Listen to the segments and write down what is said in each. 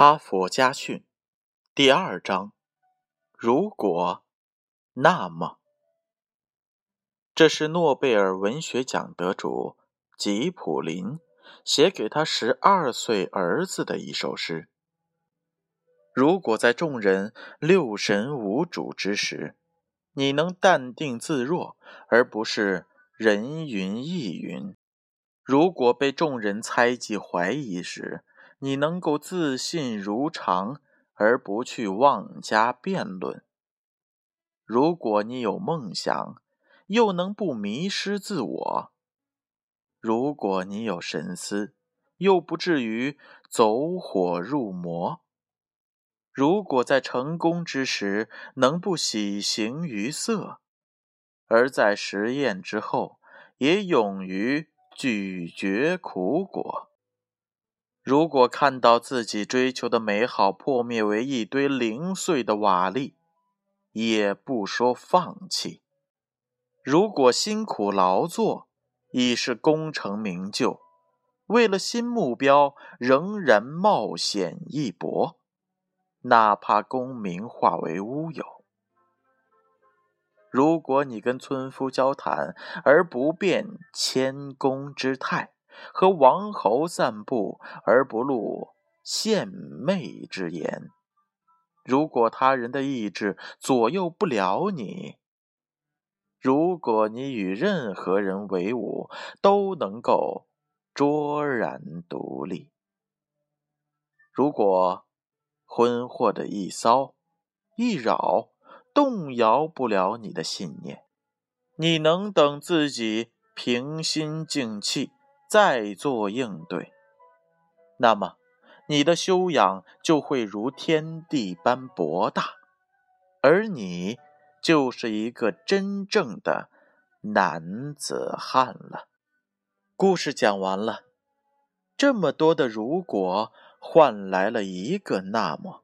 哈佛家训第二章：如果，那么。这是诺贝尔文学奖得主吉普林写给他十二岁儿子的一首诗。如果在众人六神无主之时，你能淡定自若，而不是人云亦云；如果被众人猜忌怀疑时，你能够自信如常，而不去妄加辩论。如果你有梦想，又能不迷失自我；如果你有神思，又不至于走火入魔；如果在成功之时能不喜形于色，而在实验之后也勇于咀嚼苦果。如果看到自己追求的美好破灭为一堆零碎的瓦砾，也不说放弃；如果辛苦劳作已是功成名就，为了新目标仍然冒险一搏，哪怕功名化为乌有；如果你跟村夫交谈而不变谦恭之态，和王侯散步而不露献媚之言。如果他人的意志左右不了你，如果你与任何人为伍都能够卓然独立，如果婚祸的一骚一扰动摇不了你的信念，你能等自己平心静气。再做应对，那么你的修养就会如天地般博大，而你就是一个真正的男子汉了。故事讲完了，这么多的如果换来了一个那么，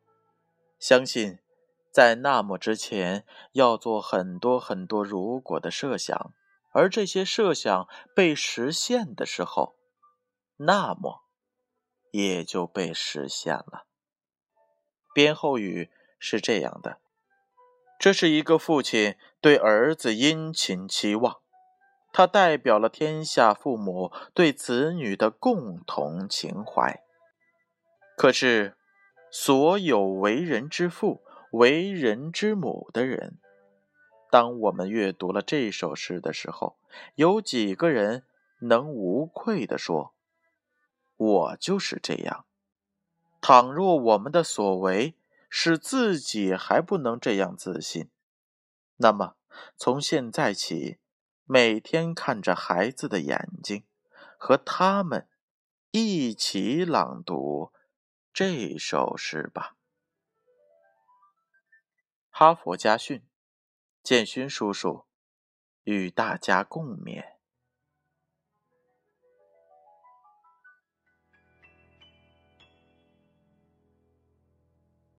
相信在那么之前要做很多很多如果的设想。而这些设想被实现的时候，那么也就被实现了。编后语是这样的：这是一个父亲对儿子殷勤期望，他代表了天下父母对子女的共同情怀。可是，所有为人之父、为人之母的人。当我们阅读了这首诗的时候，有几个人能无愧地说：“我就是这样。”倘若我们的所为使自己还不能这样自信，那么从现在起，每天看着孩子的眼睛，和他们一起朗读这首诗吧。哈佛家训。建勋叔叔与大家共勉。